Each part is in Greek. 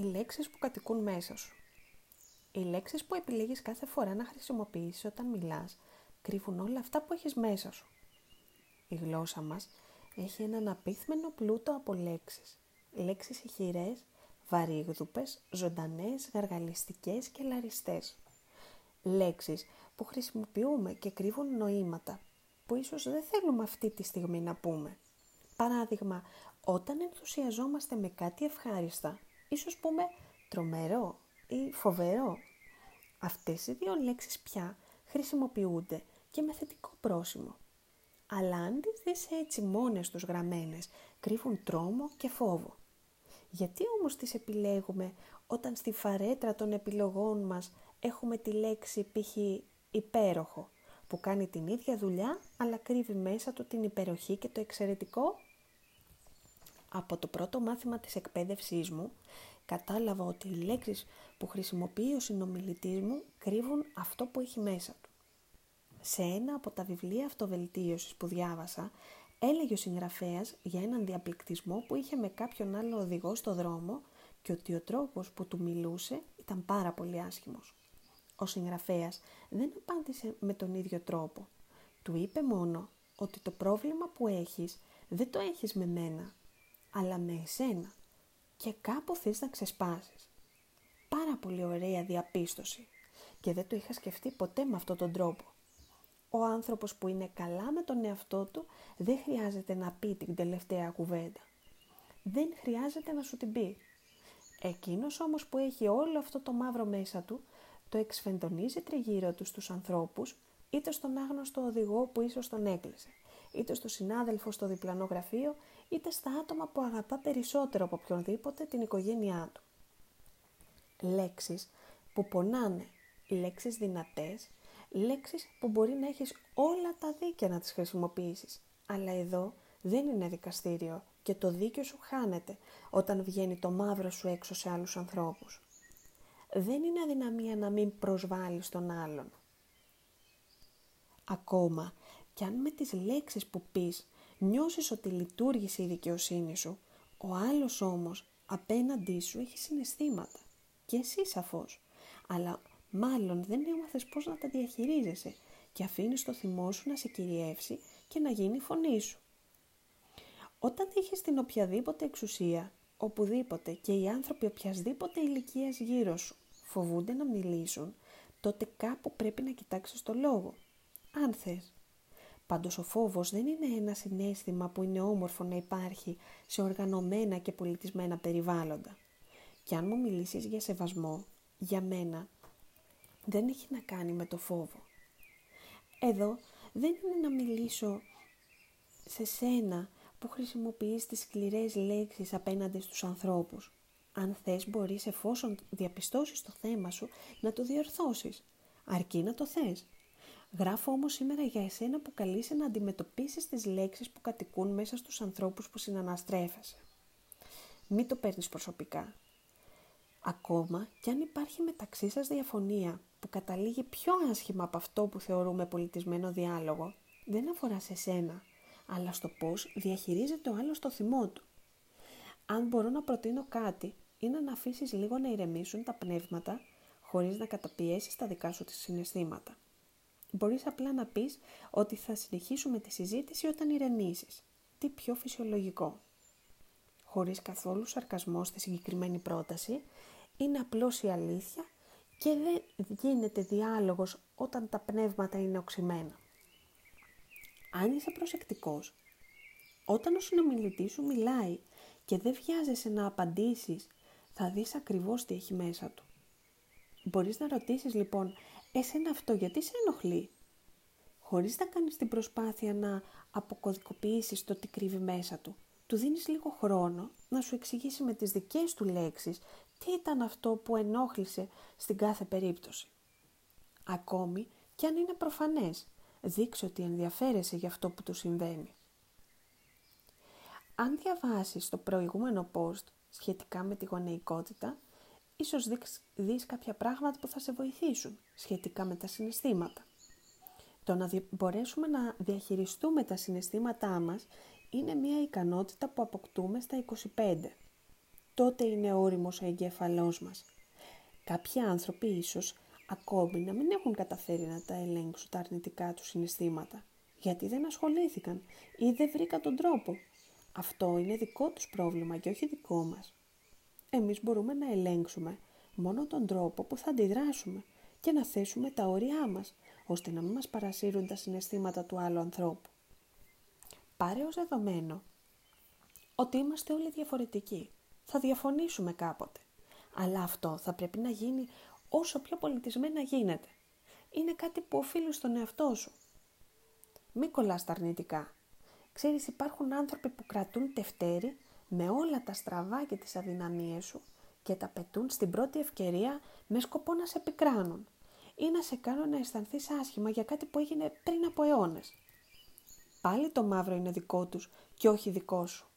Οι λέξεις που κατοικούν μέσα σου. Οι λέξεις που επιλέγεις κάθε φορά να χρησιμοποιήσεις όταν μιλάς κρύβουν όλα αυτά που έχεις μέσα σου. Η γλώσσα μας έχει έναν απίθμενο πλούτο από λέξεις. Λέξεις ηχηρές, βαρύγδουπες, ζωντανές, γαργαλιστικές και λαριστές. Λέξεις που χρησιμοποιούμε και κρύβουν νοήματα που ίσως δεν θέλουμε αυτή τη στιγμή να πούμε. Παράδειγμα, όταν ενθουσιαζόμαστε με κάτι ευχάριστα, ίσως πούμε τρομερό ή φοβερό. Αυτές οι δύο λέξεις πια χρησιμοποιούνται και με θετικό πρόσημο. Αλλά αν τις δεις έτσι μόνες τους γραμμένες, κρύβουν τρόμο και φόβο. Γιατί όμως τις επιλέγουμε όταν στη φαρέτρα των επιλογών μας έχουμε τη λέξη π.χ. υπέροχο, που κάνει την ίδια δουλειά αλλά κρύβει μέσα του την υπεροχή και το εξαιρετικό από το πρώτο μάθημα της εκπαίδευσής μου, κατάλαβα ότι οι λέξεις που χρησιμοποιεί ο συνομιλητής μου κρύβουν αυτό που έχει μέσα του. Σε ένα από τα βιβλία αυτοβελτίωσης που διάβασα, έλεγε ο συγγραφέας για έναν διαπληκτισμό που είχε με κάποιον άλλο οδηγό στο δρόμο και ότι ο τρόπος που του μιλούσε ήταν πάρα πολύ άσχημος. Ο συγγραφέας δεν απάντησε με τον ίδιο τρόπο. Του είπε μόνο ότι το πρόβλημα που έχεις δεν το έχεις με μένα, αλλά με εσένα και κάπου θες να ξεσπάσεις. Πάρα πολύ ωραία διαπίστωση και δεν το είχα σκεφτεί ποτέ με αυτόν τον τρόπο. Ο άνθρωπος που είναι καλά με τον εαυτό του δεν χρειάζεται να πει την τελευταία κουβέντα. Δεν χρειάζεται να σου την πει. Εκείνος όμως που έχει όλο αυτό το μαύρο μέσα του, το εξφεντονίζει τριγύρω του στους ανθρώπους, είτε στον άγνωστο οδηγό που ίσως τον έκλεισε, είτε στο συνάδελφο στο διπλανό γραφείο, είτε στα άτομα που αγαπά περισσότερο από οποιονδήποτε την οικογένειά του. Λέξεις που πονάνε, λέξεις δυνατές, λέξεις που μπορεί να έχεις όλα τα δίκαια να τις χρησιμοποιήσεις. Αλλά εδώ δεν είναι δικαστήριο και το δίκαιο σου χάνεται όταν βγαίνει το μαύρο σου έξω σε άλλους ανθρώπους. Δεν είναι αδυναμία να μην προσβάλλεις τον άλλον. Ακόμα και αν με τις λέξεις που πεις νιώσεις ότι λειτουργήσε η δικαιοσύνη σου, ο άλλος όμως απέναντί σου έχει συναισθήματα. Και εσύ σαφώς. Αλλά μάλλον δεν έμαθες πώς να τα διαχειρίζεσαι και αφήνεις το θυμό σου να σε κυριεύσει και να γίνει η φωνή σου. Όταν έχεις την οποιαδήποτε εξουσία, οπουδήποτε και οι άνθρωποι οποιασδήποτε ηλικίας γύρω σου φοβούνται να μιλήσουν, τότε κάπου πρέπει να κοιτάξεις το λόγο. Αν θες. Πάντως ο φόβος δεν είναι ένα συνέστημα που είναι όμορφο να υπάρχει σε οργανωμένα και πολιτισμένα περιβάλλοντα. Και αν μου μιλήσεις για σεβασμό, για μένα, δεν έχει να κάνει με το φόβο. Εδώ δεν είναι να μιλήσω σε σένα που χρησιμοποιείς τις σκληρές λέξεις απέναντι στους ανθρώπους. Αν θες μπορείς εφόσον διαπιστώσεις το θέμα σου να το διορθώσεις, αρκεί να το θες. Γράφω όμως σήμερα για εσένα που καλείσαι να αντιμετωπίσεις τις λέξεις που κατοικούν μέσα στους ανθρώπους που συναναστρέφεσαι. Μην το παίρνεις προσωπικά. Ακόμα κι αν υπάρχει μεταξύ σας διαφωνία που καταλήγει πιο άσχημα από αυτό που θεωρούμε πολιτισμένο διάλογο, δεν αφορά σε σένα, αλλά στο πώς διαχειρίζεται ο άλλος το θυμό του. Αν μπορώ να προτείνω κάτι, είναι να αφήσεις λίγο να ηρεμήσουν τα πνεύματα, χωρίς να καταπιέσεις τα δικά σου συναισθήματα. Μπορείς απλά να πεις ότι θα συνεχίσουμε τη συζήτηση όταν ηρεμήσεις. Τι πιο φυσιολογικό. Χωρίς καθόλου σαρκασμό στη συγκεκριμένη πρόταση, είναι απλώς η αλήθεια και δεν γίνεται διάλογος όταν τα πνεύματα είναι οξυμένα. Αν είσαι προσεκτικός, όταν ο συνομιλητής σου μιλάει και δεν βιάζεσαι να απαντήσεις, θα δεις ακριβώς τι έχει μέσα του. Μπορείς να ρωτήσεις λοιπόν Εσένα αυτό γιατί σε ενοχλεί; Χωρίς να κάνεις την προσπάθεια να αποκωδικοποιήσεις το τι κρύβει μέσα του. Του δίνεις λίγο χρόνο να σου εξηγήσει με τις δικές του λέξεις τι ήταν αυτό που ενόχλησε στην κάθε περίπτωση. Ακόμη και αν είναι προφανές, δείξε ότι ενδιαφέρεσαι για αυτό που του συμβαίνει. Αν διαβάσεις το προηγούμενο post σχετικά με τη γονεϊκότητα, ίσως δεις κάποια πράγματα που θα σε βοηθήσουν σχετικά με τα συναισθήματα. Το να μπορέσουμε να διαχειριστούμε τα συναισθήματά μας είναι μια ικανότητα που αποκτούμε στα 25. τότε είναι όριμος ο εγκέφαλός μας. Κάποιοι άνθρωποι ίσως ακόμη να μην έχουν καταφέρει να τα ελέγξουν τα αρνητικά τους συναισθήματα, γιατί δεν ασχολήθηκαν ή δεν βρήκαν τον τρόπο. Αυτό είναι δικό τους πρόβλημα και όχι δικό μας. Εμείς μπορούμε να ελέγξουμε μόνο τον τρόπο που θα αντιδράσουμε και να θέσουμε τα όρια μας, ώστε να μην μας παρασύρουν τα συναισθήματα του άλλου ανθρώπου. Πάρε ως δεδομένο ότι είμαστε όλοι διαφορετικοί. Θα διαφωνήσουμε κάποτε. Αλλά αυτό θα πρέπει να γίνει όσο πιο πολιτισμένα γίνεται. Είναι κάτι που οφείλει στον εαυτό σου. Μη κολλάς τα αρνητικά. Ξέρεις υπάρχουν άνθρωποι που κρατούν τευτέρι με όλα τα στραβά και τις αδυναμίες σου και τα πετούν στην πρώτη ευκαιρία με σκοπό να σε επικράνουν ή να σε κάνουν να αισθανθείς άσχημα για κάτι που έγινε πριν από αιώνες. Πάλι το μαύρο είναι δικό τους και όχι δικό σου.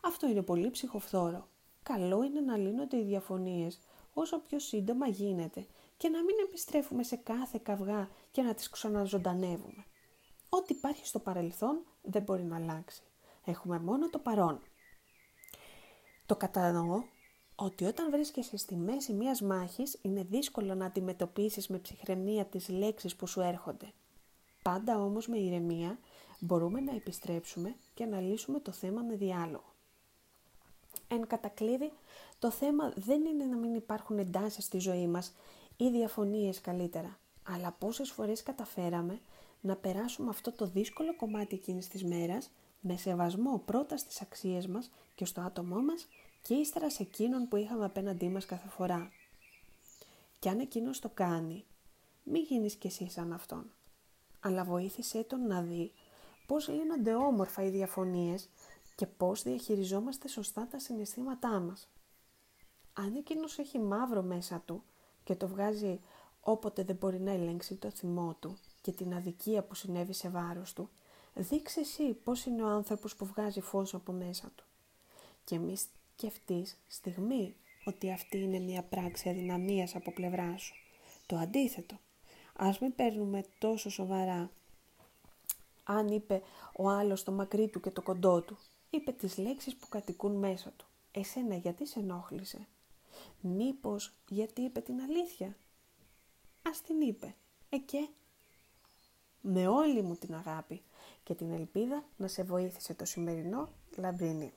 Αυτό είναι πολύ ψυχοφθόρο. Καλό είναι να λύνονται οι διαφωνίες όσο πιο σύντομα γίνεται και να μην επιστρέφουμε σε κάθε καυγά και να τις ξαναζωντανεύουμε. Ό,τι υπάρχει στο παρελθόν δεν μπορεί να αλλάξει. Έχουμε μόνο το παρόν. Το κατανοώ ότι όταν βρίσκεσαι στη μέση μιας μάχης είναι δύσκολο να αντιμετωπίσεις με ψυχραιμία τις λέξεις που σου έρχονται. Πάντα όμως με ηρεμία μπορούμε να επιστρέψουμε και να λύσουμε το θέμα με διάλογο. Εν κατακλείδη, το θέμα δεν είναι να μην υπάρχουν εντάσεις στη ζωή μας ή διαφωνίες καλύτερα, αλλά πόσες φορές καταφέραμε να περάσουμε αυτό το δύσκολο κομμάτι εκείνης της μέρας με σεβασμό πρώτα στις αξίες μας και στο άτομό μας και ύστερα σε εκείνον που είχαμε απέναντί μας κάθε φορά. Και αν εκείνος το κάνει, μη γίνεις κι εσύ σαν αυτόν, αλλά βοήθησέ τον να δει πώς λύνονται όμορφα οι διαφωνίες και πώς διαχειριζόμαστε σωστά τα συναισθήματά μας. Αν εκείνος έχει μαύρο μέσα του και το βγάζει όποτε δεν μπορεί να ελέγξει το θυμό του και την αδικία που συνέβη σε βάρος του, δείξε εσύ πώς είναι ο άνθρωπος που βγάζει φως από μέσα του. Και μη σκεφτείς στιγμή ότι αυτή είναι μια πράξη αδυναμίας από πλευρά σου. Το αντίθετο. Ας μην παίρνουμε τόσο σοβαρά αν είπε ο άλλος το μακρύ του και το κοντό του. Είπε τις λέξεις που κατοικούν μέσα του. Εσένα γιατί σε ενόχλησε; Μήπως γιατί είπε την αλήθεια; Ας την είπε. Εκέ. Με όλη μου την αγάπη και την ελπίδα να σε βοήθησε το σημερινό λαμπρινί.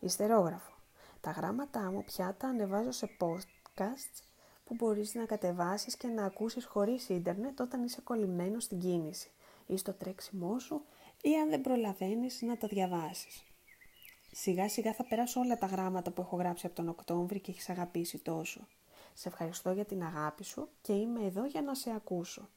Ιστερόγραφο. Τα γράμματά μου πια τα ανεβάζω σε podcasts που μπορείς να κατεβάσεις και να ακούσεις χωρίς ίντερνετ όταν είσαι κολλημένος στην κίνηση ή στο τρέξιμό σου ή αν δεν προλαβαίνεις να τα διαβάσεις. Σιγά σιγά θα περάσω όλα τα γράμματα που έχω γράψει από τον Οκτώβρη και έχεις αγαπήσει τόσο. Σε ευχαριστώ για την αγάπη σου και είμαι εδώ για να σε ακούσω.